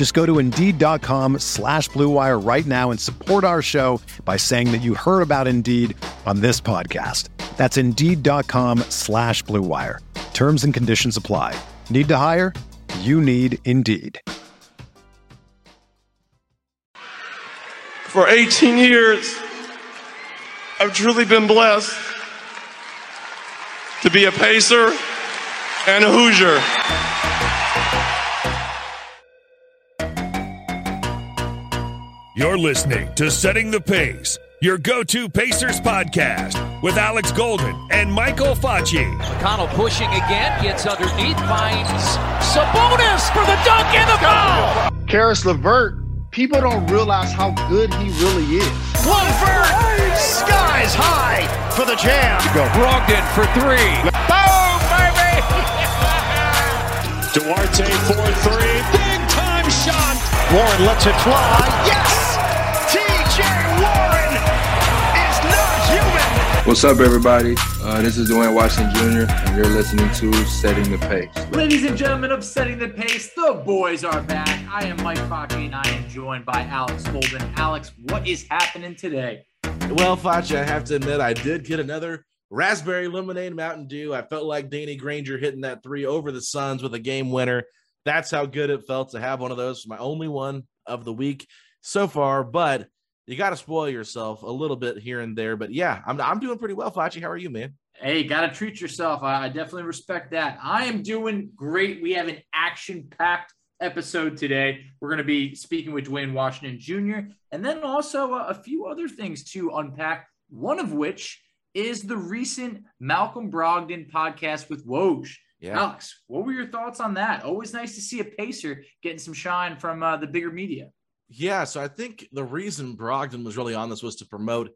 Just go to Indeed.com slash BlueWire right now and support our show by saying that you heard about Indeed on this podcast. That's Indeed.com slash BlueWire. Terms and conditions apply. Need to hire? You need Indeed. For 18 years, I've truly been blessed to be a Pacer and a Hoosier. You're listening to Setting the Pace, your go to Pacers podcast with Alex Golden and Michael Facci. McConnell pushing again, gets underneath, finds Sabonis for the dunk and the foul. Caris LeVert, people don't realize how good he really is. LeVert, skies high for the jam. Go Brogdon for three. Boom, baby! Duarte for three. Big time shot. Warren lets it fly. Yes! TJ Warren is not human. What's up, everybody? Uh, this is Duane Washington Jr., and you're listening to Setting the Pace. Ladies and gentlemen of Setting the Pace, the boys are back. I am Mike Facci, and I am joined by Alex Golden. Alex, what is happening today? Well, Facci, I have to admit, I did get another raspberry lemonade Mountain Dew. I felt like Danny Granger hitting that three over the Suns with a game winner. That's how good it felt to have one of those. My only one of the week so far, but you got to spoil yourself a little bit here and there. But yeah, I'm, I'm doing pretty well, Facci. How are you, man? Hey, got to treat yourself. I, I definitely respect that. I am doing great. We have an action packed episode today. We're going to be speaking with Duane Washington Jr. and then also a, a few other things to unpack, one of which is the recent Malcolm Brogdon podcast with Woj. Yeah. Alex, what were your thoughts on that? Always nice to see a pacer getting some shine from uh, the bigger media. Yeah, so I think the reason Brogdon was really on this was to promote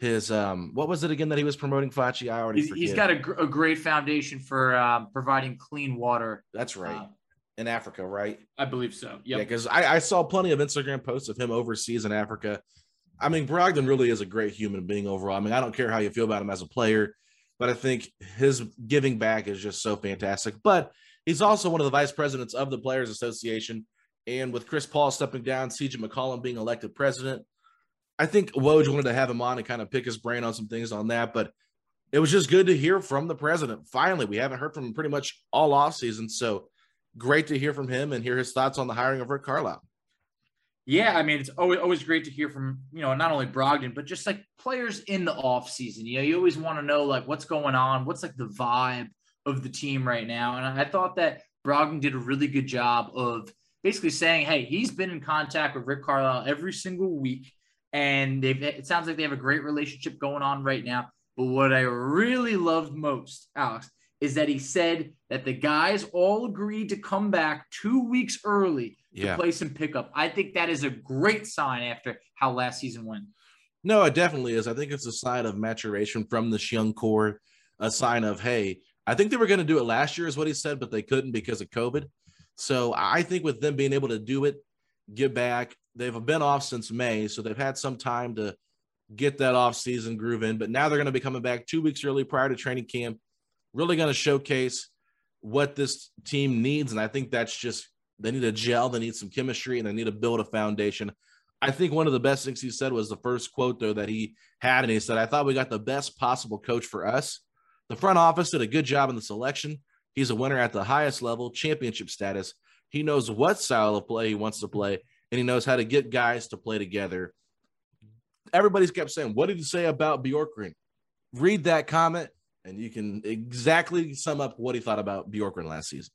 his um what was it again that he was promoting Facci? I already He's, he's got a, gr- a great foundation for um, providing clean water. That's right. Uh, in Africa, right? I believe so. Yeah, because I, I saw plenty of Instagram posts of him overseas in Africa. I mean, Brogdon really is a great human being overall. I mean, I don't care how you feel about him as a player, but I think his giving back is just so fantastic. But he's also one of the vice presidents of the Players Association. And with Chris Paul stepping down, CJ McCollum being elected president, I think Woj wanted to have him on and kind of pick his brain on some things on that. But it was just good to hear from the president. Finally, we haven't heard from him pretty much all offseason. So great to hear from him and hear his thoughts on the hiring of Rick Carlisle. Yeah, I mean, it's always always great to hear from you know not only Brogdon but just like players in the off season. You know, you always want to know like what's going on, what's like the vibe of the team right now. And I thought that Brogdon did a really good job of basically saying, hey, he's been in contact with Rick Carlisle every single week, and they've it sounds like they have a great relationship going on right now. But what I really loved most, Alex, is that he said that the guys all agreed to come back two weeks early to Yeah. play some pickup. I think that is a great sign after how last season went. No, it definitely is. I think it's a sign of maturation from this young core, a sign of, hey, I think they were going to do it last year, is what he said, but they couldn't because of COVID. So I think with them being able to do it, get back, they've been off since May. So they've had some time to get that off season groove in. But now they're going to be coming back two weeks early prior to training camp, really going to showcase what this team needs. And I think that's just they need a gel, they need some chemistry, and they need to build a foundation. I think one of the best things he said was the first quote, though, that he had. And he said, I thought we got the best possible coach for us. The front office did a good job in the selection. He's a winner at the highest level, championship status. He knows what style of play he wants to play, and he knows how to get guys to play together. Everybody's kept saying, What did he say about Bjorkgren? Read that comment and you can exactly sum up what he thought about Bjorkgren last season.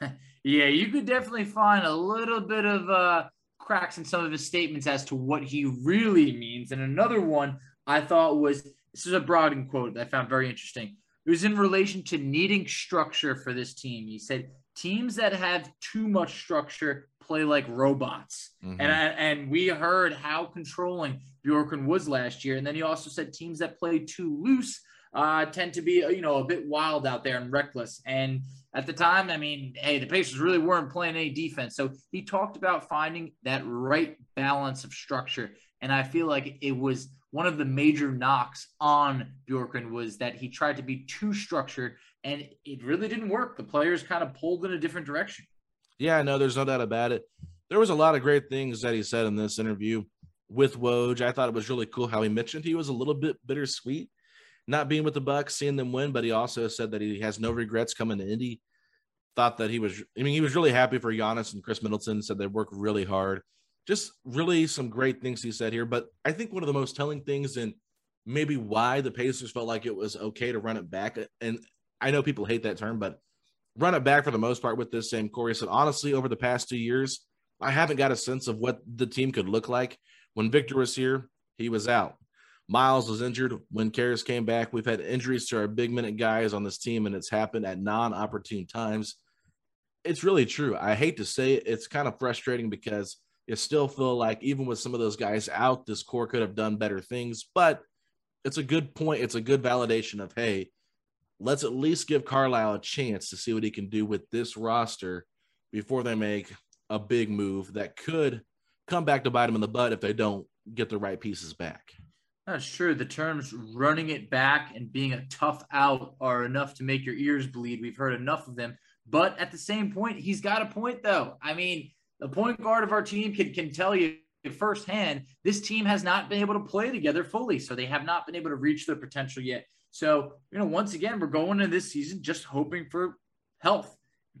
yeah, you could definitely find a little bit of uh, cracks in some of his statements as to what he really means. And another one I thought was this is a Brogdon quote that I found very interesting. It was in relation to needing structure for this team. He said, teams that have too much structure play like robots. Mm-hmm. And and we heard how controlling Bjorkgren was last year. And then he also said teams that play too loose uh, tend to be you know a bit wild out there and reckless. And at the time, I mean, hey, the Pacers really weren't playing any defense. So he talked about finding that right balance of structure. And I feel like it was one of the major knocks on Bjorkgren was that he tried to be too structured and it really didn't work. The players kind of pulled in a different direction. Yeah, no, there's no doubt about it. There was a lot of great things that he said in this interview with Woj. I thought it was really cool how he mentioned he was a little bit bittersweet not being with the Bucks, seeing them win, but he also said that he has no regrets coming to Indy. Thought that he was, I mean, he was really happy for Giannis and Khris Middleton. Said they worked really hard. Just really some great things he said here. But I think one of the most telling things and maybe why the Pacers felt like it was okay to run it back, and I know people hate that term, but run it back for the most part with this same Corey said, honestly, over the past two years, I haven't got a sense of what the team could look like. When Victor was here, he was out. Miles was injured when Caris came back. We've had injuries to our big minute guys on this team, and it's happened at non opportune times. It's really true. I hate to say it, it's kind of frustrating because you still feel like even with some of those guys out, this core could have done better things. But it's a good point. It's a good validation of, hey, let's at least give Carlisle a chance to see what he can do with this roster before they make a big move that could come back to bite him in the butt if they don't get the right pieces back. That's true. The terms running it back and being a tough out are enough to make your ears bleed. We've heard enough of them. But at the same point, he's got a point, though. I mean, the point guard of our team can, can tell you firsthand this team has not been able to play together fully. So they have not been able to reach their potential yet. So, you know, once again, we're going into this season just hoping for health.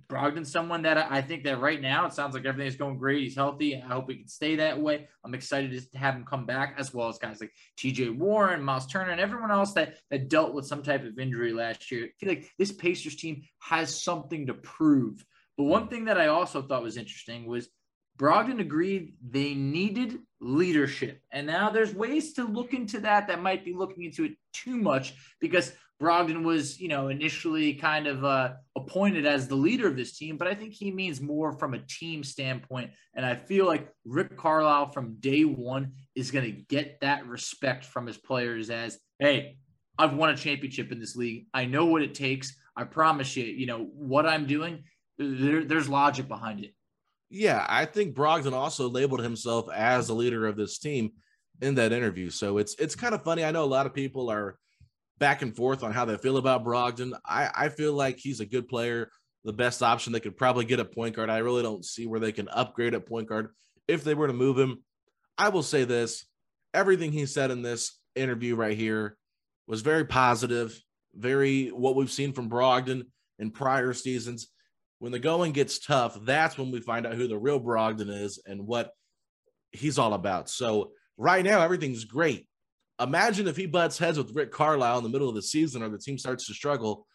Brogdon's someone that I think that right now it sounds like everything's going great. He's healthy. I hope he can stay that way. I'm excited to have him come back, as well as guys like TJ Warren, Miles Turner, and everyone else that, that dealt with some type of injury last year. I feel like this Pacers team has something to prove. But one thing that I also thought was interesting was Brogdon agreed they needed leadership. And now there's ways to look into that that might be looking into it too much because Brogdon was, you know, initially kind of uh, appointed as the leader of this team, but I think he means more from a team standpoint. And I feel like Rick Carlisle from day one is going to get that respect from his players as, hey, I've won a championship in this league. I know what it takes. I promise you, you know, what I'm doing, there, there's logic behind it. Yeah, I think Brogdon also labeled himself as the leader of this team in that interview. So it's it's kind of funny. I know a lot of people are back and forth on how they feel about Brogdon. I, I feel like he's a good player, the best option they could probably get a point guard. I really don't see where they can upgrade at point guard if they were to move him. I will say this everything he said in this interview right here was very positive, very what we've seen from Brogdon in prior seasons when the going gets tough, that's when we find out who the real Brogdon is and what he's all about. So right now, everything's great. Imagine if he butts heads with Rick Carlisle in the middle of the season or the team starts to struggle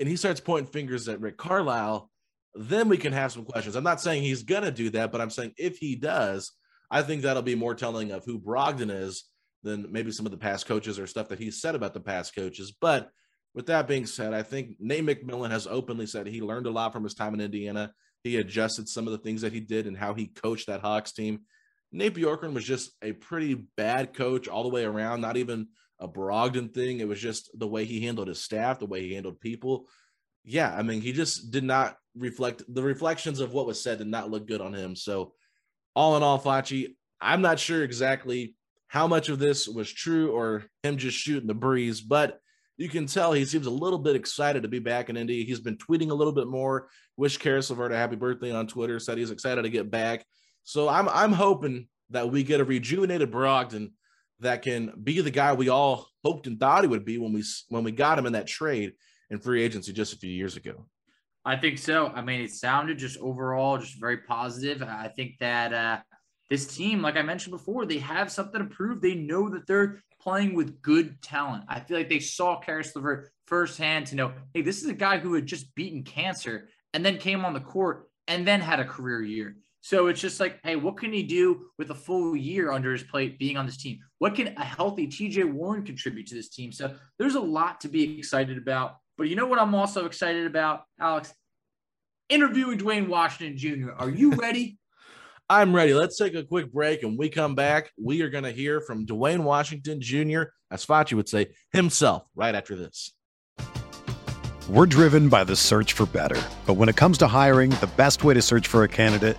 and he starts pointing fingers at Rick Carlisle, then we can have some questions. I'm not saying he's going to do that, but I'm saying if he does, I think that'll be more telling of who Brogdon is than maybe some of the past coaches or stuff that he's said about the past coaches. But with that being said, I think Nate McMillan has openly said he learned a lot from his time in Indiana. He adjusted some of the things that he did and how he coached that Hawks team. Nate Bjorkgren was just a pretty bad coach all the way around, not even a Brogdon thing. It was just the way he handled his staff, the way he handled people. Yeah, I mean, he just did not reflect the reflections of what was said did not look good on him. So, all in all, Facci, I'm not sure exactly how much of this was true or him just shooting the breeze, but you can tell he seems a little bit excited to be back in Indy. He's been tweeting a little bit more. Wish Caris LeVert a happy birthday on Twitter. Said he's excited to get back. So I'm I'm hoping that we get a rejuvenated Brogdon that can be the guy we all hoped and thought he would be when we when we got him in that trade in free agency just a few years ago. I think so. I mean, it sounded just overall just very positive. I think that uh, this team, like I mentioned before, they have something to prove. They know that they're playing with good talent. I feel like they saw Caris LeVert firsthand to know, hey, this is a guy who had just beaten cancer and then came on the court and then had a career year. So it's just like, hey, what can he do with a full year under his plate being on this team? What can a healthy TJ Warren contribute to this team? So there's a lot to be excited about. But you know what I'm also excited about, Alex? Interviewing Duane Washington Jr. Are you ready? I'm ready. Let's take a quick break. And we come back, we are going to hear from Duane Washington Jr., as Facci would say, himself right after this. We're driven by the search for better. But when it comes to hiring, the best way to search for a candidate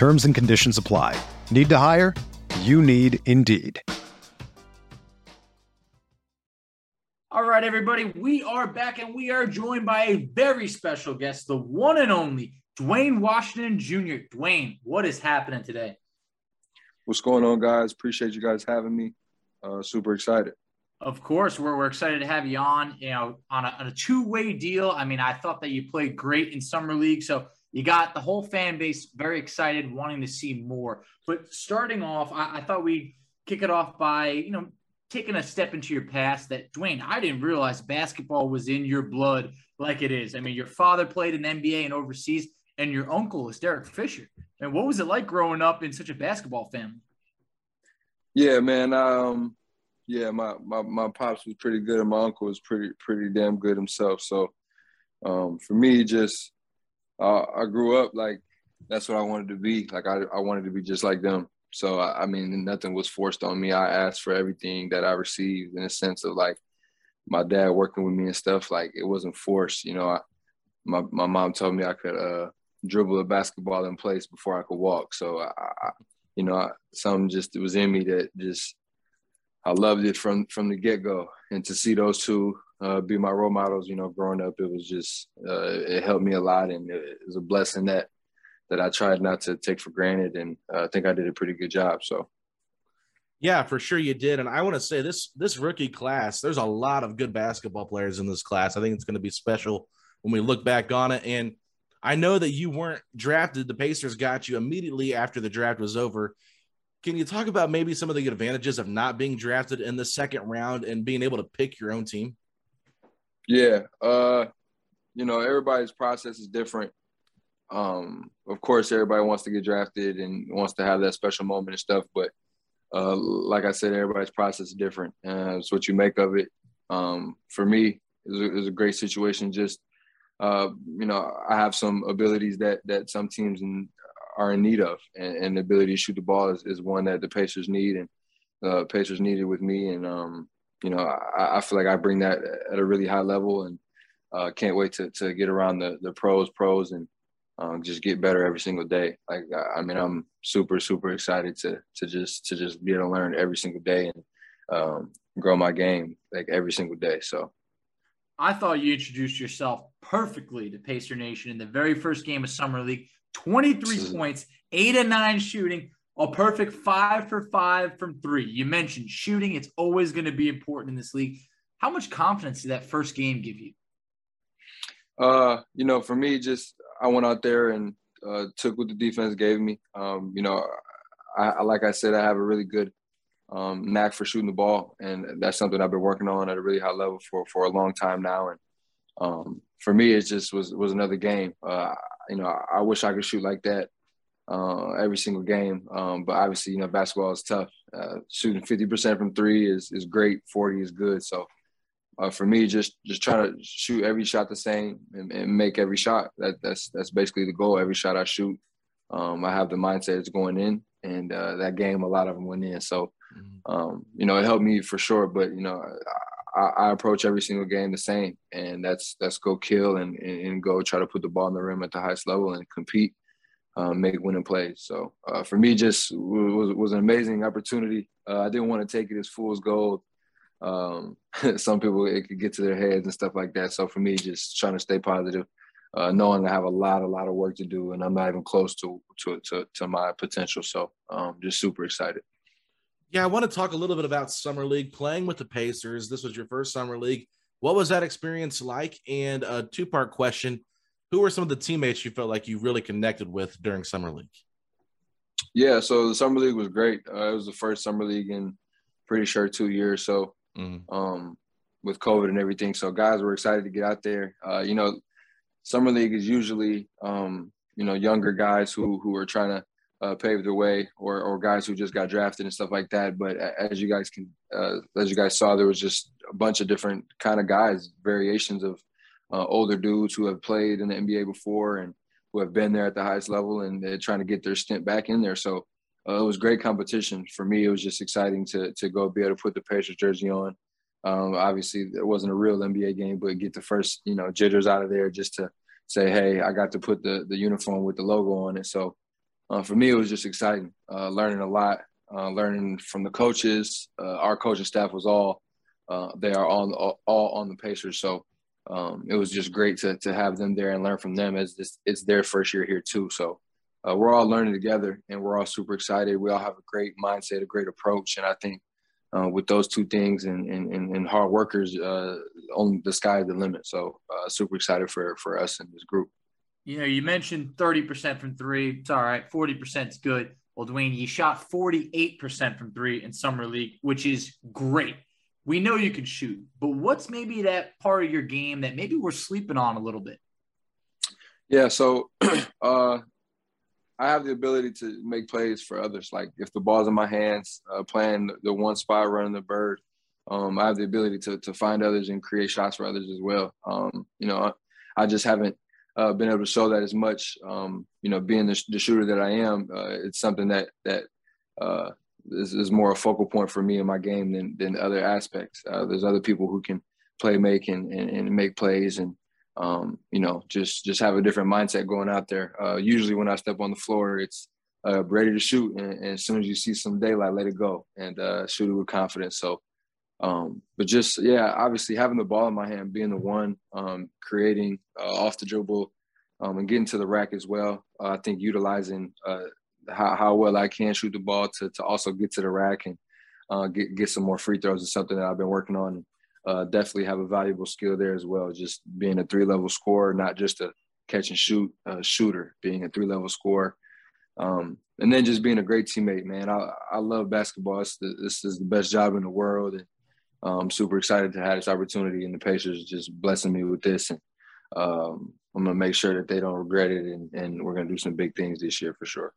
Terms and conditions apply. Need to hire? You need Indeed. All right, everybody, we are back and we are joined by a very special guest, the one and only Duane Washington Jr. Duane, what is happening today? What's going on, guys? Appreciate you guys having me. Uh, super excited. Of course, we're, we're excited to have you on. You know, on a, on a two way deal. I mean, I thought that you played great in summer league, so you got the whole fan base very excited, wanting to see more. But starting off, I, I thought we'd kick it off by you know taking a step into your past. That Duane, I didn't realize basketball was in your blood like it is. I mean, your father played in NBA and overseas, and your uncle is Derek Fisher. And what was it like growing up in such a basketball family? Yeah, man. Um, yeah, my, my my pops was pretty good, and my uncle was pretty pretty damn good himself. So, um, for me, just uh, I grew up like that's what I wanted to be. Like I I wanted to be just like them. So I, I mean, nothing was forced on me. I asked for everything that I received in a sense of like my dad working with me and stuff. Like it wasn't forced. You know, I, my my mom told me I could uh, dribble a basketball in place before I could walk. So I, I you know, I, something just it was in me that just I loved it from from the get go, and to see those two uh, be my role models, you know, growing up, it was just uh, it helped me a lot, and it was a blessing that that I tried not to take for granted, and uh, I think I did a pretty good job. So. Yeah, for sure you did, and I want to say this this rookie class. There's a lot of good basketball players in this class. I think it's going to be special when we look back on it. And I know that you weren't drafted. The Pacers got you immediately after the draft was over. Can you talk about maybe some of the advantages of not being drafted in the second round and being able to pick your own team? Yeah, uh, you know, everybody's process is different. Um, of course, everybody wants to get drafted and wants to have that special moment and stuff, but uh, like I said, everybody's process is different. Uh, it's what you make of it. Um, for me, it was, a, it was, a, great situation. Just uh, you know, I have some abilities that that some teams in, are in need of, and, and, the ability to shoot the ball is, is one that the Pacers need, and uh, Pacers needed with me. And um, you know, I, I, feel like I bring that at a really high level, and uh, can't wait to to get around the the pros, pros, and um, just get better every single day. Like I mean, I'm super super excited to to just to just be able to learn every single day and um, grow my game like every single day. So I thought you introduced yourself perfectly to Pacer Nation in the very first game of Summer League. 23 points, eight and nine shooting, a perfect five for five from three. You mentioned shooting, it's always going to be important in this league. How much confidence did that first game give you? Uh, you know, for me, just I went out there and uh, took what the defense gave me. Um, you know, I, like I said, I have a really good um, knack for shooting the ball, and that's something I've been working on at a really high level for for a long time now. And um, for me, it just was was another game. Uh, you know, I wish I could shoot like that uh, every single game, um, but obviously, you know, basketball is tough. Uh, shooting fifty percent from three is is great. Forty is good. So uh, for me, just just trying to shoot every shot the same and, and, make every shot. That that's that's basically the goal. Every shot I shoot, um, I have the mindset it's going in, and uh, that game, a lot of them went in. So, mm-hmm. um, you know, it helped me for sure. But you know, I, I, approach every single game the same, and that's that's go kill and, and, and go try to put the ball in the rim at the highest level and compete, um, make winning plays. So uh, for me, just was was an amazing opportunity. Uh, I didn't want to take it as fool's gold. Um, some people it could get to their heads and stuff like that. So for me, just trying to stay positive, uh, knowing I have a lot, a lot of work to do, and I'm not even close to to to, to my potential. So um, just super excited. Yeah, I want to talk a little bit about summer league playing with the Pacers. This was your first summer league. What was that experience like? And a two part question: Who were some of the teammates you felt like you really connected with during summer league? Yeah, so the summer league was great. Uh, it was the first summer league in pretty sure two years. So mm-hmm. um, with COVID and everything. So guys were excited to get out there. Uh, you know, summer league is usually um, you know younger guys who who are trying to uh, pave their way, or or guys who just got drafted and stuff like that. But as you guys can, uh, as you guys saw, there was just a bunch of different kind of guys, variations of uh, older dudes who have played in the NBA before and who have been there at the highest level, and they're trying to get their stint back in there. So uh, it was great competition for me. It was just exciting to to go be able to put the Pacers jersey on. Um, obviously, it wasn't a real NBA game, but get the first you know jitters out of there just to say, hey, I got to put the the uniform with the logo on it. So uh, for me, it was just exciting, uh, learning a lot, uh, learning from the coaches. Uh, our coaching staff was all uh, they are all all on the Pacers, so. Um, it was just great to, to have them there and learn from them as this, it's their first year here too. So uh, we're all learning together and we're all super excited. We all have a great mindset, a great approach. And I think uh, with those two things and, and, and hard workers, uh, on the sky is the limit. So uh, super excited for, for us and this group. You know, you mentioned 30% from three. It's all right. 40% is good. Well, Duane, you shot 48% from three in summer league, which is great. We know you can shoot, but what's maybe that part of your game that maybe we're sleeping on a little bit? Yeah, so uh, I have the ability to make plays for others. Like if the ball's in my hands, uh, playing the one spot, running the bird, um, I have the ability to to find others and create shots for others as well. Um, you know, I, I just haven't uh, been able to show that as much. Um, you know, being the, the, shooter that I am, uh, it's something that that uh, is, is, more a focal point for me in my game than than other aspects. Uh, there's other people who can play make and, and, and make plays and um, you know, just just have a different mindset going out there. Uh, usually, when I step on the floor, it's uh, ready to shoot, and, and, as soon as you see some daylight, let it go and uh, shoot it with confidence. So, um, but just yeah, obviously having the ball in my hand, being the one um, creating uh, off the dribble um, and getting to the rack as well. Uh, I think utilizing uh, how, how well I can shoot the ball to to also get to the rack and uh, get get some more free throws is something that I've been working on uh, definitely have a valuable skill there as well. Just being a three level scorer, not just a catch and shoot uh, shooter, being a three level scorer. Um, and then just being a great teammate, man. I, I love basketball. The, this is the best job in the world. And I'm super excited to have this opportunity. And the Pacers just blessing me with this. And um, I'm going to make sure that they don't regret it. And, and we're going to do some big things this year for sure.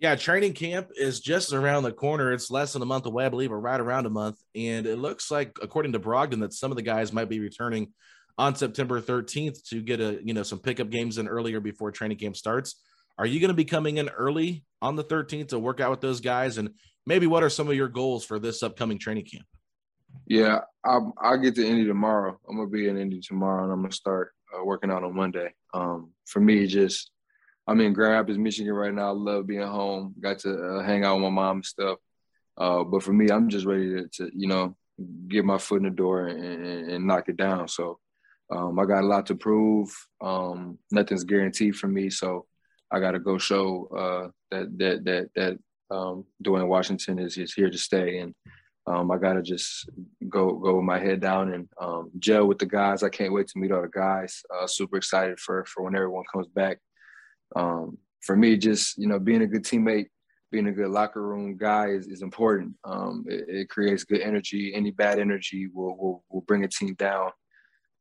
Yeah, training camp is just around the corner. It's less than a month away, I believe, or right around a month. And it looks like, according to Brogdon, that some of the guys might be returning on September 13th to get a you know some pickup games in earlier before training camp starts. Are you going to be coming in early on the 13th to work out with those guys? And maybe what are some of your goals for this upcoming training camp? Yeah, I'll, I'll get to Indy tomorrow. I'm gonna be in Indy tomorrow, and I'm gonna start uh, working out on Monday. Um, for me, just I'm in Grand Rapids, Michigan right now. I love being home. Got to uh, hang out with my mom and stuff. Uh, but for me, I'm just ready to, to you know, get my foot in the door and, and, and knock it down. So um, I got a lot to prove. Um, nothing's guaranteed for me, so I got to go show uh, that that that that um, Duane Washington is is here to stay, and um, I got to just go go with my head down and um, gel with the guys. I can't wait to meet all the guys. Uh, super excited for for when everyone comes back um, for me, just you know, being a good teammate, being a good locker room guy is, is important. Um, it, it, creates good energy. Any bad energy will will, will bring a team down.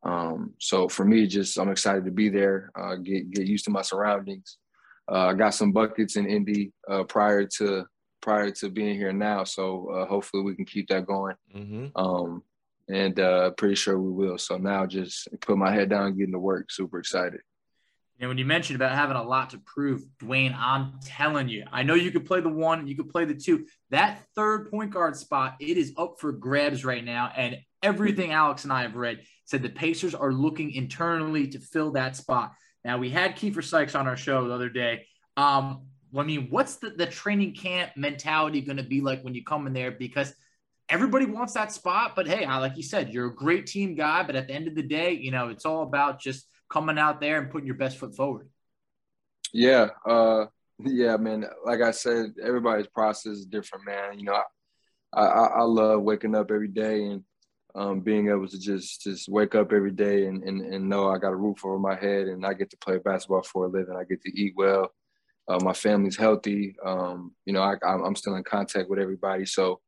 Um, so for me, just I'm excited to be there, uh, get get used to my surroundings. Uh, I got some buckets in Indy uh, prior to prior to being here now, so uh, hopefully we can keep that going. Mm-hmm. Um, and uh, pretty sure we will. So now just put my head down, getting to work. Super excited. And when you mentioned about having a lot to prove, Duane, I'm telling you, I know you could play the one, you could play the two. That third point guard spot, it is up for grabs right now. And everything Alex and I have read said the Pacers are looking internally to fill that spot. Now we had Keifer Sykes on our show the other day. Um, I mean, what's the, the training camp mentality going to be like when you come in there? Because everybody wants that spot, but hey, like you said, you're a great team guy. But at the end of the day, you know, it's all about just coming out there and putting your best foot forward. Yeah, uh, yeah, man. Like I said, everybody's process is different, man. You know, I, I, I love waking up every day and um, being able to just just wake up every day and, and, and know I got a roof over my head and I get to play basketball for a living. I get to eat well. Uh, my family's healthy. Um, you know, I, I'm still in contact with everybody. So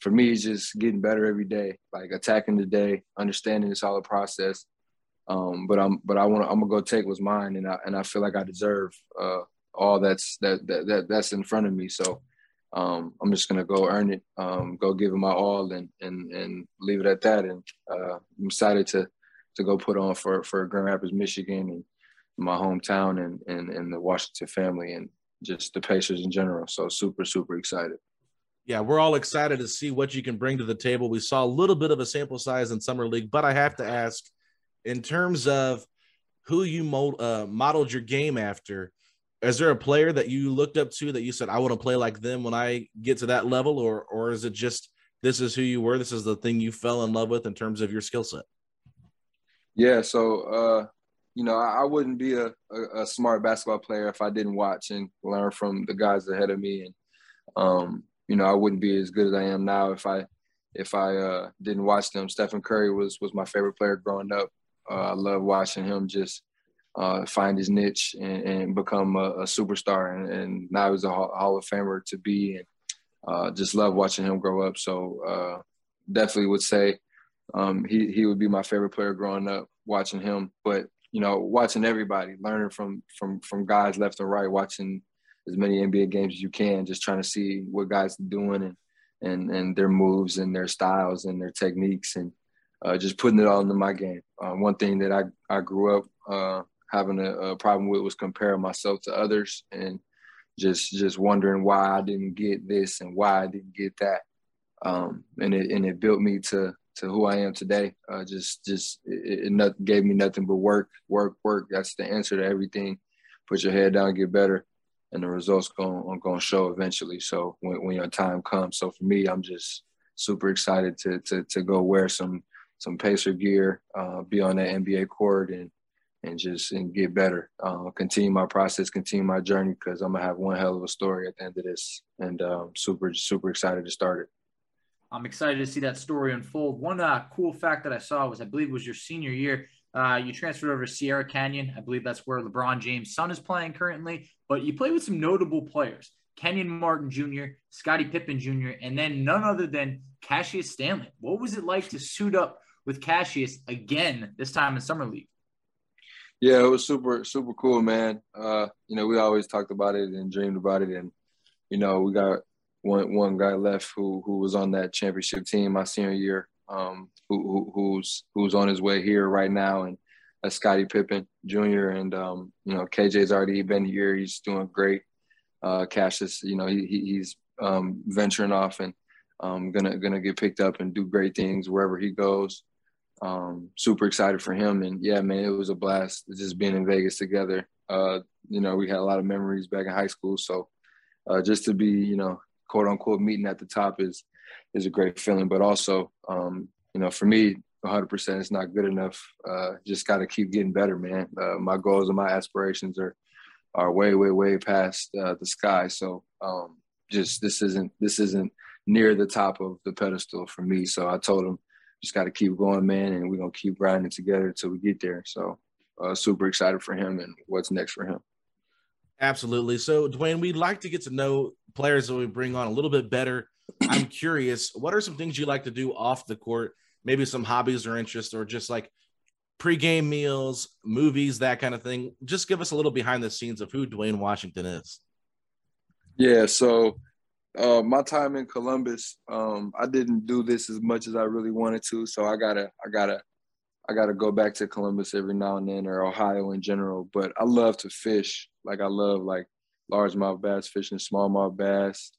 for me, it's just getting better every day, like attacking the day, understanding it's all a process. Um, but I'm, but I want I'm gonna go take what's mine, and I and I feel like I deserve uh, all that's that, that that that's in front of me. So um, I'm just gonna go earn it, um, go give it my all, and and and leave it at that. And uh, I'm excited to to go put on for for Grand Rapids, Michigan, and my hometown, and and and the Washington family, and just the Pacers in general. So super super excited. Yeah, we're all excited to see what you can bring to the table. We saw a little bit of a sample size in summer league, but I have to ask, in terms of who you mo- uh, modeled your game after, is there a player that you looked up to that you said I want to play like them when I get to that level, or or is it just this is who you were, this is the thing you fell in love with in terms of your skill set? Yeah, so uh, you know, I, I wouldn't be a, a, a, smart basketball player if I didn't watch and learn from the guys ahead of me, and um, you know, I wouldn't be as good as I am now if I if I uh, didn't watch them. Stephen Curry was was my favorite player growing up. Uh, I love watching him just uh, find his niche and, and become a, a superstar. And, and, now he's a Hall of Famer to be, and uh, just love watching him grow up. So definitely would say um, he he would be my favorite player growing up. Watching him, but you know, watching everybody, learning from from from guys left and right, watching as many NBA games as you can, just trying to see what guys are doing and and and their moves and their styles and their techniques and uh, just putting it all into my game. Uh, one thing that I I grew up uh, having a, a, problem with was comparing myself to others and just just wondering why I didn't get this and why I didn't get that. Um, and it and it built me to to who I am today. Uh, just just it, it not, gave me nothing but work, work, work. That's the answer to everything. Put your head down, get better and the results going going to show eventually. So when, when your time comes, so for me, I'm just super excited to to to go wear some some Pacer gear, uh, be on that NBA court, and and just and get better. Uh, continue my process, continue my journey, because I'm gonna have one hell of a story at the end of this, and um, super super excited to start it. I'm excited to see that story unfold. One uh, cool fact that I saw was I believe it was your senior year. Uh, you transferred over to Sierra Canyon. I believe that's where LeBron James' son is playing currently. But you play with some notable players: Kenyon Martin Jr., Scottie Pippen Jr., and then none other than Cassius Stanley. What was it like to suit up with Cassius again this time in summer league? Yeah, it was super super cool, man. Uh, you know, we always talked about it and dreamed about it, and you know, we got one one guy left who who was on that championship team my senior year um, who, who, who's who's on his way here right now, and that's Scottie Pippen Jr. And um, you know, KJ's already been here; he's doing great. Uh, Cassius, you know, he, he's um, venturing off and um, gonna gonna get picked up and do great things wherever he goes. Um, super excited for him, and yeah, man, it was a blast just being in Vegas together. Uh, you know, we had a lot of memories back in high school, so uh, just to be, you know, quote unquote meeting at the top is is a great feeling. But also, um, you know, for me, 100% is not good enough. Uh, just got to keep getting better, man. Uh, my goals and my aspirations are are way, way, way past uh, the sky. So um, just this isn't this isn't near the top of the pedestal for me. So I told him, just got to keep going, man, and we're gonna keep grinding together until we get there. So uh, super excited for him and what's next for him. Absolutely. So, Duane, we'd like to get to know players that we bring on a little bit better I'm curious, what are some things you like to do off the court? Maybe some hobbies or interests, or just like pregame meals, movies, that kind of thing. Just give us a little behind the scenes of who Duane Washington is. Yeah, so uh, my time in Columbus, um, I didn't do this as much as I really wanted to. So I gotta, I gotta, I gotta go back to Columbus every now and then, or Ohio in general. But I love to fish. Like I love like largemouth bass fishing, smallmouth bass,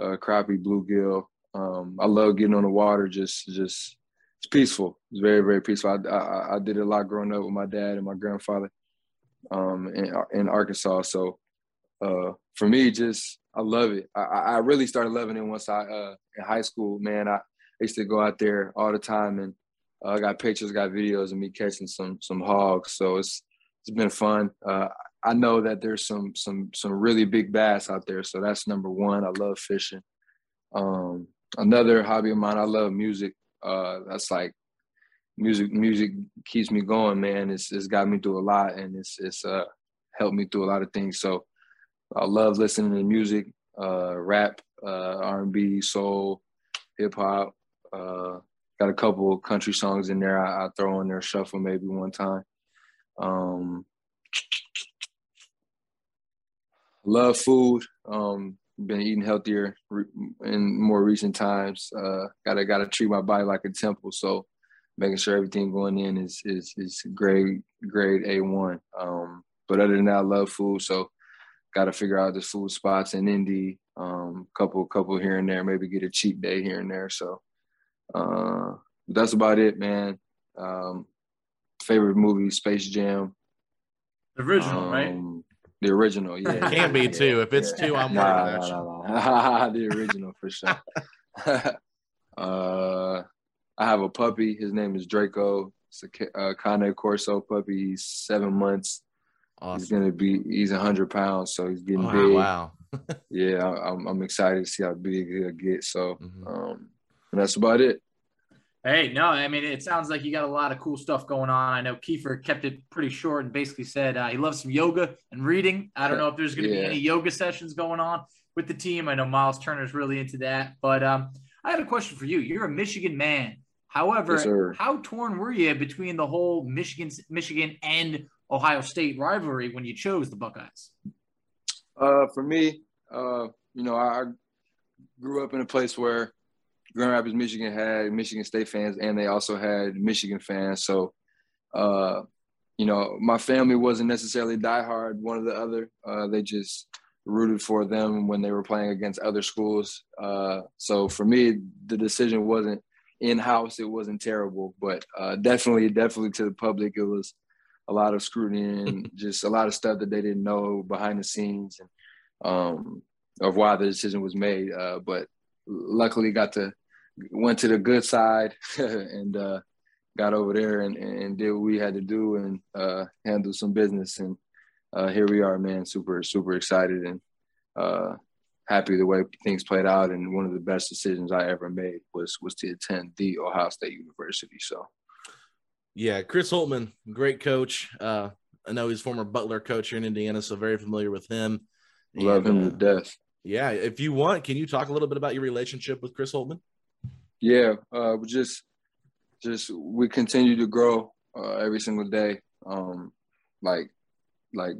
uh, crappie, bluegill. Um, I love getting on the water. Just, just it's peaceful. It's very, very peaceful. I, I, I did a lot growing up with my dad and my grandfather um, in, in Arkansas. So uh, for me, just I love it. I, I really started loving it once I uh, in high school. Man, I used to go out there all the time, and uh, I got pictures, got videos of me catching some some hogs. So it's it's been fun. Uh, I know that there's some some some really big bass out there, so that's number one. I love fishing. Um, another hobby of mine, I love music. Uh, that's like music. Music keeps me going, man. It's it's got me through a lot, and it's it's uh helped me through a lot of things. So I love listening to music, uh, rap, uh, R&B, soul, hip hop. Uh, got a couple country songs in there. I, I, throw in there shuffle maybe one time. Um, love food. Um, been eating healthier in more recent times. Uh, gotta gotta treat my body like a temple. So making sure everything going in is is is grade grade A one. Um, but other than that, I love food. So got to figure out the food spots in Indy. Um, couple couple here and there, maybe get a cheap day here and there. So uh, that's about it, man. Um, favorite movie, Space Jam. The original, um, right? The original, yeah. It can be too. If it's two, I'm nah, nah, nah, The original for sure. uh, I have a puppy. His name is Draco. It's a uh, Cane Corso puppy. He's seven months. Awesome. He's gonna be. He's hundred pounds, so he's getting oh, big. Wow. yeah, I'm, I'm excited to see how big he'll get. So, mm-hmm. um, and that's about it. Hey, no, I mean, it sounds like you got a lot of cool stuff going on. I know Keifer kept it pretty short and basically said uh, he loves some yoga and reading. I don't know if there's going to yeah. be any yoga sessions going on with the team. I know Miles Turner's really into that. But um, I had a question for you. You're a Michigan man. However, yes, how torn were you between the whole Michigan, Michigan and Ohio State rivalry when you chose the Buckeyes? Uh, for me, uh, you know, I grew up in a place where Grand Rapids, Michigan had Michigan State fans, and they also had Michigan fans. So, uh, you know, my family wasn't necessarily diehard one or the other. Uh, they just rooted for them when they were playing against other schools. Uh, so for me, the decision wasn't in house; it wasn't terrible, but uh, definitely, definitely to the public, it was a lot of scrutiny and just a lot of stuff that they didn't know behind the scenes and um, of why the decision was made. Uh, but luckily, got to went to the good side and uh, got over there and, and did what we had to do and uh, handle some business. And uh, here we are, man. Super, super excited and uh, happy the way things played out. And one of the best decisions I ever made was was to attend the Ohio State University. So. Yeah, Chris Holtmann, great coach. Uh, I know he's former Butler coach here in Indiana, so very familiar with him. Love and, him to uh, death. Yeah, if you want, can you talk a little bit about your relationship with Chris Holtmann? Yeah, uh, we just just we continue to grow uh, every single day. Um, like like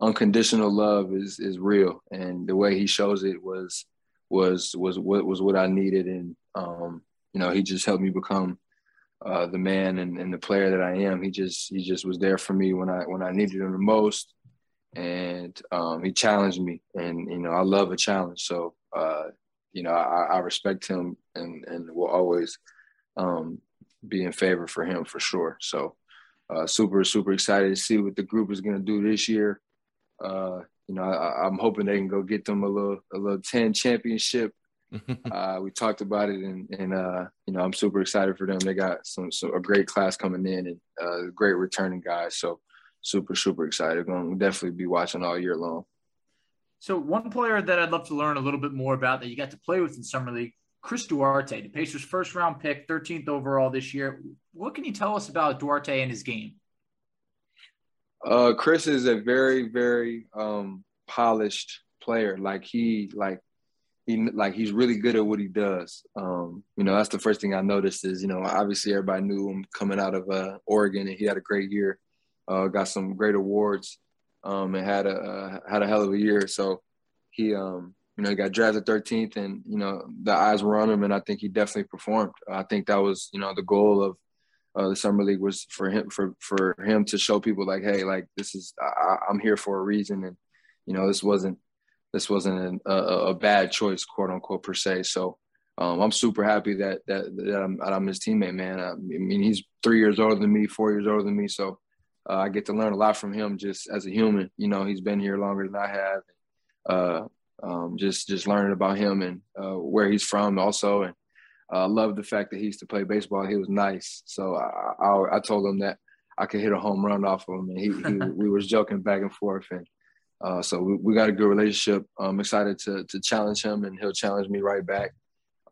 unconditional love is is real, and the way he shows it was was was what was what I needed, and um, you know he just helped me become uh, the man and, and, the player that I am. He just he just was there for me when I when I needed him the most, and um, he challenged me. And you know I love a challenge, so uh, you know I, I, respect him and and will always um, be in favor for him for sure. So uh, super super excited to see what the group is going to do this year. Uh, you know I, I'm hoping they can go get them a little a little ten championship uh, we talked about it, and, and uh, you know, I'm super excited for them. They got some, some a great class coming in and uh, great returning guys. So super, super excited. Going to definitely be watching all year long. So one player that I'd love to learn a little bit more about that you got to play with in summer league, Chris Duarte, the Pacers' first round pick, 13th overall this year. What can you tell us about Duarte and his game? Uh, Chris is a very, very um, polished player. Like he, like he like he's really good at what he does. Um, you know, that's the first thing I noticed is you know obviously everybody knew him coming out of uh, Oregon and he had a great year, uh, got some great awards, um, and had a uh, had a hell of a year. So he um, you know, he got drafted 13th, and you know the eyes were on him, and I think he definitely performed. I think that was you know the goal of uh, the summer league was for him for for him to show people like, hey, like this is I, am here for a reason, and you know this wasn't this wasn't a, a, bad choice, quote unquote, per se. So um, I'm super happy that that, that I'm, that I'm his teammate, man. I mean, he's three years older than me, four years older than me, so uh, I get to learn a lot from him just as a human. You know, he's been here longer than I have. Uh, um, just just learning about him and uh, where he's from also, and I uh, love the fact that he used to play baseball. He was nice, so I, I, I told him that I could hit a home run off of him, and he, he we was joking back and forth, and uh, so we, we got a good relationship. I'm excited to to challenge him, and he'll challenge me right back.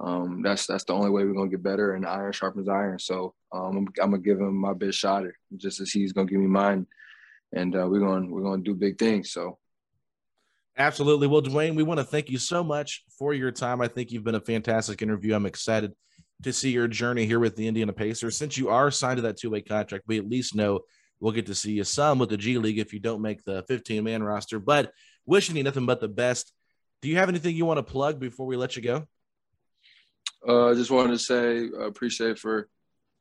Um, that's that's the only way we're gonna get better, and iron sharpens iron. So um, I'm, I'm, gonna give him my best shot, just as he's gonna give me mine, and uh, we're gonna we're gonna do big things. So Absolutely. Well, Duane, we want to thank you so much for your time. I think you've been a fantastic interview. I'm excited to see your journey here with the Indiana Pacers. Since you are signed to that two way contract, we at least know we'll get to see you some with the G League if you don't make the 15 man roster. But wishing you nothing but the best. Do you have anything you want to plug before we let you go? Uh, I just wanted to say I appreciate for,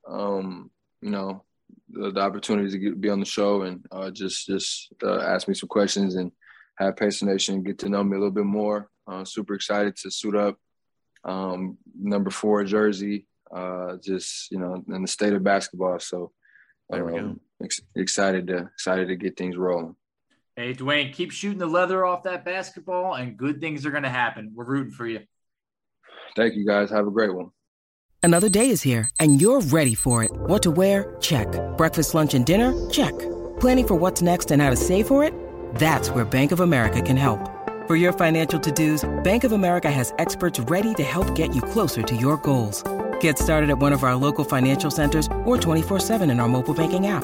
um, you know, the, the opportunity to get, be on the show and uh, just just uh, ask me some questions and have Pacer Nation get to know me a little bit more. Uh, super excited to suit up um, number four jersey, uh, just you know, in the state of basketball. So There we um, ex- excited to excited to get things rolling. Hey, Duane, keep shooting the leather off that basketball, and good things are going to happen. We're rooting for you. Thank you, guys. Have a great one. Another day is here, and you're ready for it. What to wear? Check. Breakfast, lunch, and dinner? Check. Planning for what's next and how to save for it? That's where Bank of America can help. For your financial to-dos, Bank of America has experts ready to help get you closer to your goals. Get started at one of our local financial centers or 24-7 in our mobile banking app.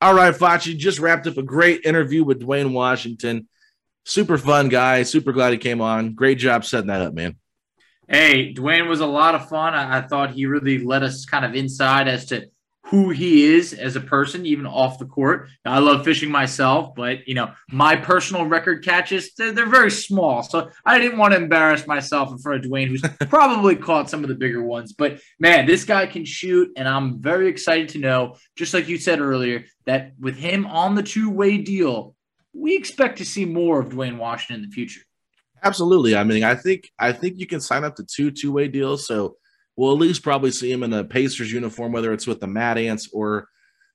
All right, Facci just wrapped up a great interview with Duane Washington. Super fun guy. Super glad he came on. Great job setting that up, man. Hey, Duane was a lot of fun. I, I thought he really let us kind of inside as to who he is as a person, even off the court. I love fishing myself, but you know, my personal record catches, they're, they're, very small. So I didn't want to embarrass myself in front of Duane, who's probably caught some of the bigger ones. But man, this guy can shoot, and I'm very excited to know, just like you said earlier, that with him on the two-way deal, we expect to see more of Duane Washington in the future. Absolutely. I mean, I think I think you can sign up to two two-way deals. So we'll at least probably see him in a Pacers uniform, whether it's with the Mad Ants or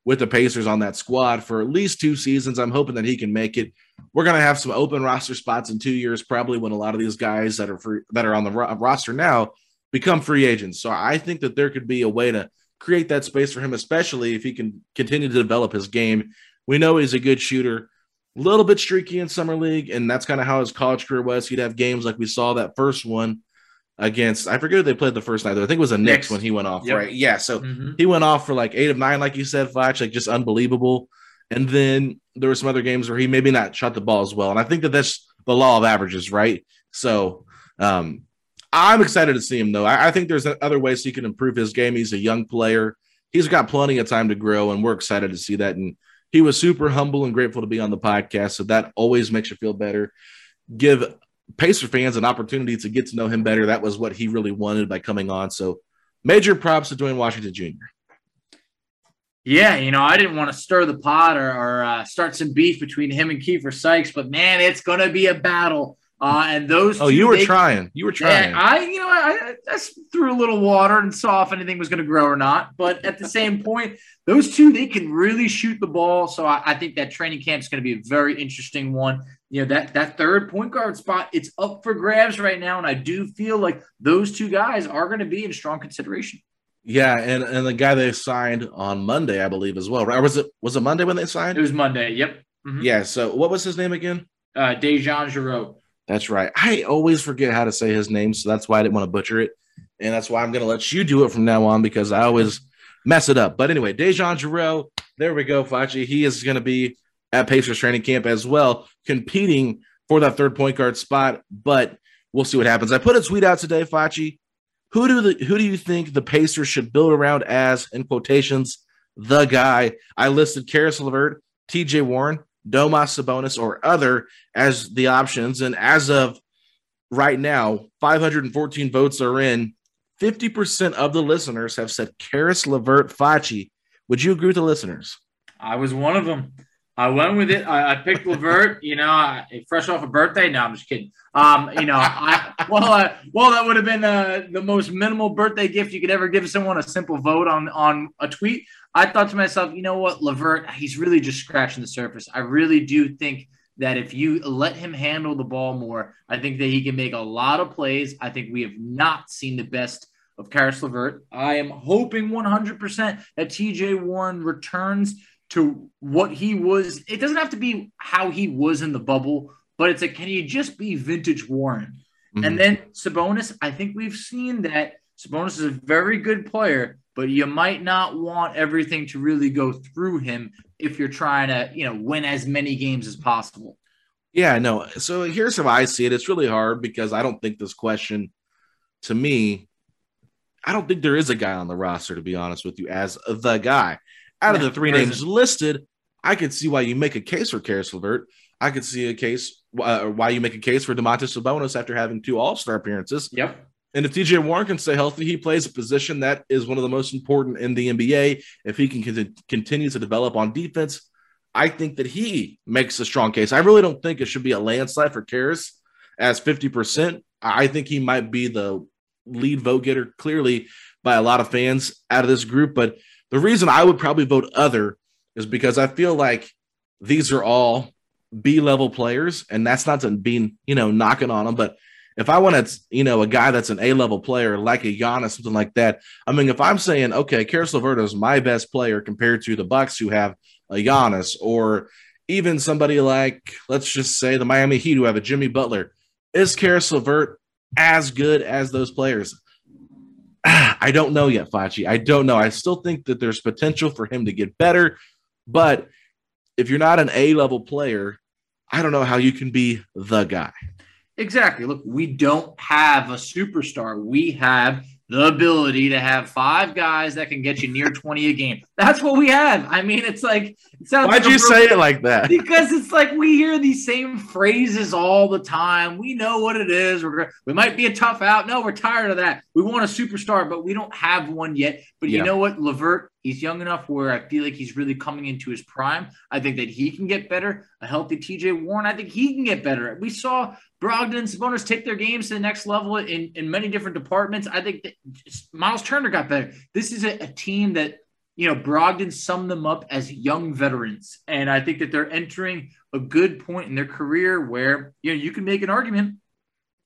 with the Pacers on that squad for at least two seasons. I'm hoping that he can make it. We're going to have some open roster spots in two years, probably when a lot of these guys that are free, that are on the ro- roster now become free agents. So I think that there could be a way to create that space for him, especially if he can continue to develop his game. We know he's a good shooter, a little bit streaky in summer league, and that's kind of how his college career was. He'd have games like we saw that first one against I forget who they played the first night. Though. I think it was a Knicks, Knicks when he went off, yep. right? Yeah. So mm-hmm. he went off for like eight of nine, like you said, Flash, like just unbelievable. And then there were some other games where he maybe not shot the ball as well. And I think that that's the law of averages, right? So um, I'm excited to see him though. I, I think there's other ways he can improve his game. He's a young player. He's got plenty of time to grow, and we're excited to see that. And he was super humble and grateful to be on the podcast. So that always makes you feel better. Give Pacer fans an opportunity to get to know him better. That was what he really wanted by coming on. So major props to Duane Washington Jr. Yeah, you know, I didn't want to stir the pot or, or uh, start some beef between him and Keifer Sykes, but man, it's going to be a battle. Uh, and those. Oh, two, you were they, trying. You were trying. Yeah, I, you know, I, I threw a little water and saw if anything was going to grow or not. But at the same point, those two they can really shoot the ball. So I, I think that training camp is going to be a very interesting one you know that that third point guard spot it's up for grabs right now. And i do feel like those two guys are going to be in strong consideration. Yeah and and the guy they signed on monday i believe as well right? Was it was it monday when they signed? It was monday yep. Mm-hmm. yeah so what was his name again? Uh DeJon Jarreau. that's right. I always forget how to say his name so that's why i didn't want to butcher it. And that's why i'm going to let you do it from now on because i always mess it up. But anyway DeJon Jarreau, there we go Facci. he is going to be at Pacers training camp as well, competing for that third point guard spot. But we'll see what happens. I put a tweet out today, Facci. Who do the who do you think the Pacers should build around as in quotations the guy? I listed Caris LeVert, TJ Warren, Domas Sabonis, or other as the options. And as of right now, 514 votes are in. 50% of the listeners have said Caris LeVert Facci. Would you agree with the listeners? I was one of them. I went with it. I, I picked LeVert. You know, I, fresh off a birthday. No, I'm just kidding. Um, you know, I well, uh, well, that would have been uh, the most minimal birthday gift you could ever give someone. A simple vote on on a tweet. I thought to myself, you know what, LeVert, he's really just scratching the surface. I really do think that if you let him handle the ball more, I think that he can make a lot of plays. I think we have not seen the best of Caris LeVert. I am hoping 100% that TJ Warren returns to what he was. It doesn't have to be how he was in the bubble, but it's like, can you just be vintage Warren? Mm-hmm. And then Sabonis, I think we've seen that Sabonis is a very good player, but you might not want everything to really go through him if you're trying to, you know, win as many games as possible. Yeah, no. So here's how I see it. It's really hard because I don't think this question, to me, I don't think there is a guy on the roster, to be honest with you, as the guy out of the three names listed, I could see why you make a case for Caris LeVert. I could see a case uh, why you make a case for Domantas Sabonis after having two All Star appearances. Yep. And if TJ Warren can stay healthy, he plays a position that is one of the most important in the NBA. If he can continue to develop on defense, I think that he makes a strong case. I really don't think it should be a landslide for Caris as 50%. I think he might be the lead vote getter clearly by a lot of fans out of this group. But the reason I would probably vote other is because I feel like these are all B level players, and that's not to be, you know, knocking on them. But if I want to, you know, a guy that's an A level player like a Giannis, something like that, I mean, if I'm saying, okay, Caris LeVert is my best player compared to the Bucks who have a Giannis, or even somebody like, let's just say the Miami Heat who have a Jimmy Butler, is Caris LeVert as good as those players? I don't know yet, Facci. I don't know. I still think that there's potential for him to get better, but if you're not an A level player, I don't know how you can be the guy. Exactly. Look, we don't have a superstar. We have the ability to have five guys that can get you near 20 a game. That's what we have. I mean, it's like, it why'd like you say it like that? Because it's like we hear these same phrases all the time. We know what it is. We're, we might be a tough out. No, we're tired of that. We want a superstar, but we don't have one yet. But yeah. you know what? LeVert, he's young enough where I feel like he's really coming into his prime. I think that he can get better. A healthy TJ Warren, I think he can get better. We saw Brogdon and Sabonis take their games to the next level in, in many different departments. I think that Miles Turner got better. This is a, a team that, you know, Brogdon summed them up as young veterans. And I think that they're entering a good point in their career where, you know, you can make an argument.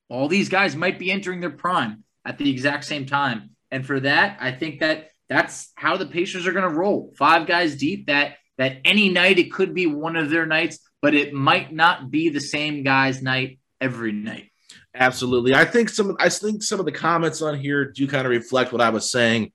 All these guys might be entering their prime at the exact same time. And for that, I think that that's how the Pacers are going to roll. Five guys deep that that any night it could be one of their nights, but it might not be the same guy's night every night. Absolutely. I think some I think some of the comments on here do kind of reflect what I was saying.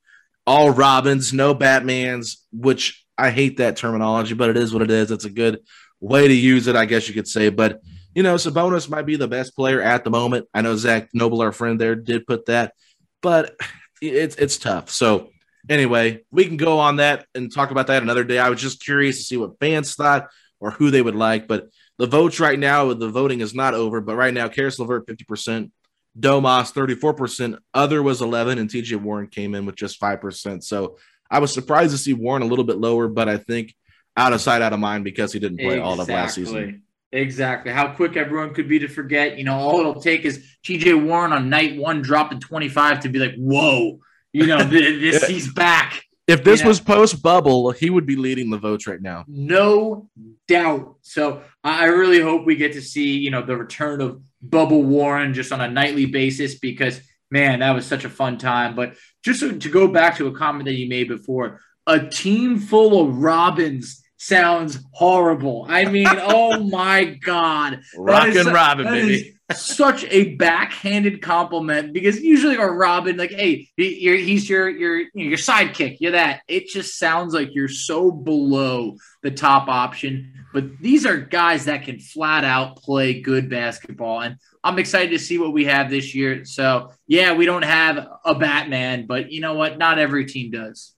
All Robins, no Batmans, which I hate that terminology, but it is what it is. It's a good way to use it, I guess you could say. But you know, Sabonis might be the best player at the moment. I know Zach Noble, our friend there, did put that, but it's it's tough. So anyway, we can go on that and talk about that another day. I was just curious to see what fans thought or who they would like, but the votes right now, the voting is not over, but right now, Caris LeVert 50%, Domas 34%, other was 11, and TJ Warren came in with just 5%. So I was surprised to see Warren a little bit lower, but I think out of sight, out of mind because he didn't play exactly. all of last season. Exactly. How quick everyone could be to forget. You know, all it'll take is TJ Warren on night one dropping 25 to be like, whoa, you know, this, he's back. If this You know? was post bubble, he would be leading the votes right now. No doubt. So I I really hope we get to see, you know, the return of Bubble Warren just on a nightly basis because man, that was such a fun time. But just to, to go back to a comment that you made before, a team full of Robins sounds horrible. I mean, oh my God. Is su- Robin, that baby. is such a backhanded compliment because usually a Robin, like, hey, you're, he's your your your sidekick. You're that. It just sounds like you're so below the top option. But these are guys that can flat out play good basketball, and I'm excited to see what we have this year. So yeah, we don't have a Batman, but you know what? Not every team does.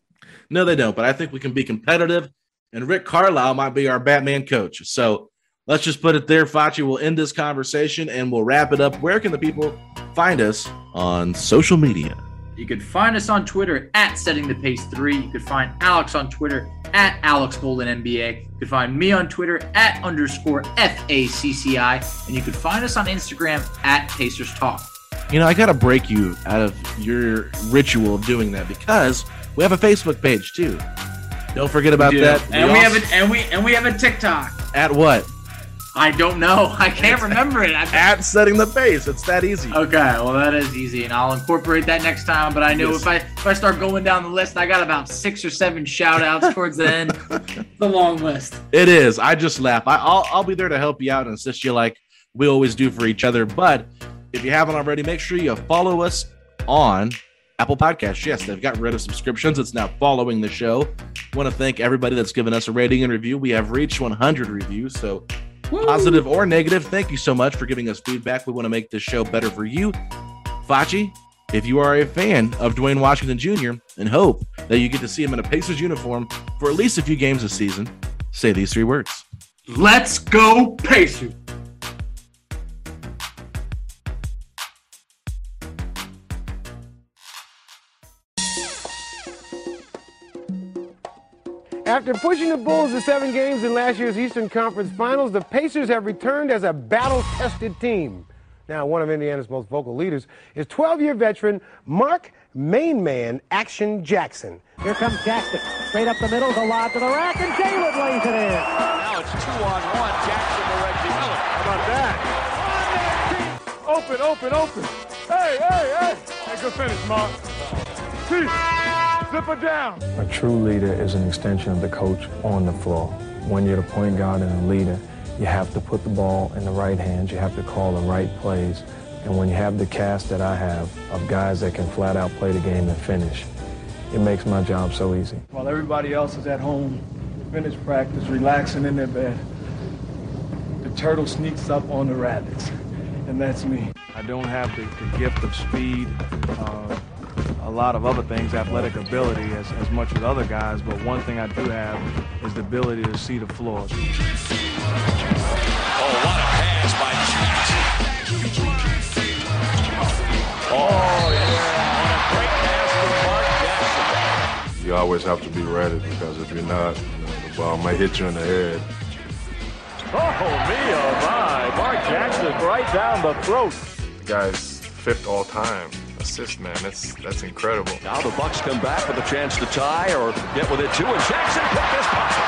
No, they don't. But I think we can be competitive, and Rick Carlisle might be our Batman coach. So let's just put it there. Facci will end this conversation and we'll wrap it up. Where can the people find us on social media? You could find us on Twitter at Setting the Pace 3. You could find Alex on Twitter at Alex Golden NBA. You could find me on Twitter at underscore FACCI. And you could find us on Instagram at Pacers Talk. You know, I got to break you out of your ritual of doing that because we have a Facebook page too. Don't forget about We do. that. And we, also- have a and we and we have a TikTok. at what? I don't know. I can't remember it. I, At setting the pace. It's that easy. okay, well that is easy, and I'll incorporate that next time. But I know Yes. if I if I start going down the list, I got about six or seven shout outs towards the end. It's a long list. It is. I just laugh. I, I'll I'll be there to help you out and assist you like we always do for each other. But if you haven't already, make sure you follow us on Apple Podcasts. Yes, they've gotten rid of subscriptions. It's now following the show. Want to thank everybody that's given us a rating and review. We have reached 100 reviews, so positive or negative. Thank you so much for giving us feedback. We want to make this show better for you. Facci, if you are a fan of Duane Washington Jr. and hope that you get to see him in a Pacers uniform for at least a few games this season, say these three words. Let's go Pacers. After pushing the Bulls to seven games in last year's Eastern Conference Finals, the Pacers have returned as a battle-tested team. Now, one of Indiana's most vocal leaders is 12-year veteran Mark Mainman Action Jackson. Here comes Jackson. Straight up the middle, the lob to the rack, and Jalen lays it in. Now it's two on one. Jackson to Reggie Miller. How about that? Open, open, open. Hey, hey, hey. Hey, good finish, Mark. T, zip it down. A true leader is an extension of the coach on the floor. When you're the point guard and a leader, you have to put the ball in the right hands. You have to call the right plays. And when you have the cast that I have of guys that can flat out play the game and finish, it makes my job so easy. While everybody else is at home, finished practice, relaxing in their bed, the turtle sneaks up on the rabbits, and that's me. I don't have the, the gift of speed, uh, a lot of other things, athletic ability as, as much as other guys, but one thing I do have is the ability to see the floor. Oh, what a pass by Jackson. Oh, yeah. What a great pass from Mark Jackson. You always have to be ready because if you're not, you know, the ball might hit you in the head. Oh, me, oh my. Mark Jackson right down the throat. The guy's fifth all time assist, man. That's that's incredible. Now the Bucks come back with a chance to tie or get within two, and Jackson picked this pocket.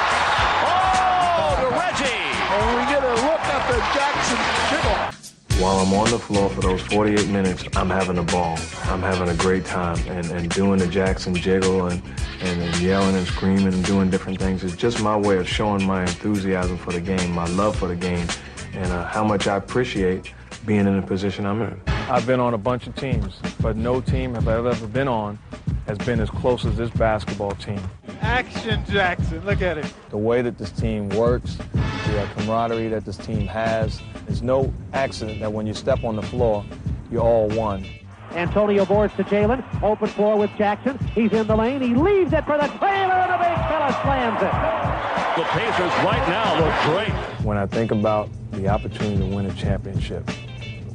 Oh, to Reggie. And we get a look at the Jackson jiggle. While I'm on the floor for those 48 minutes, I'm having a ball. I'm having a great time. And, and doing the Jackson jiggle and, and, and yelling and screaming and doing different things It's just my way of showing my enthusiasm for the game, my love for the game, and uh, how much I appreciate being in the position I'm in. I've been on a bunch of teams, but no team have I ever been on has been as close as this basketball team. Action Jackson, look at it. The way that this team works, the uh, camaraderie that this team has, it's no accident that when you step on the floor, you're all one. Antonio boards to Jalen. Open floor with Jackson. He's in the lane. He leaves it for the trailer, and the big fella slams it. The Pacers right now look great. When I think about the opportunity to win a championship,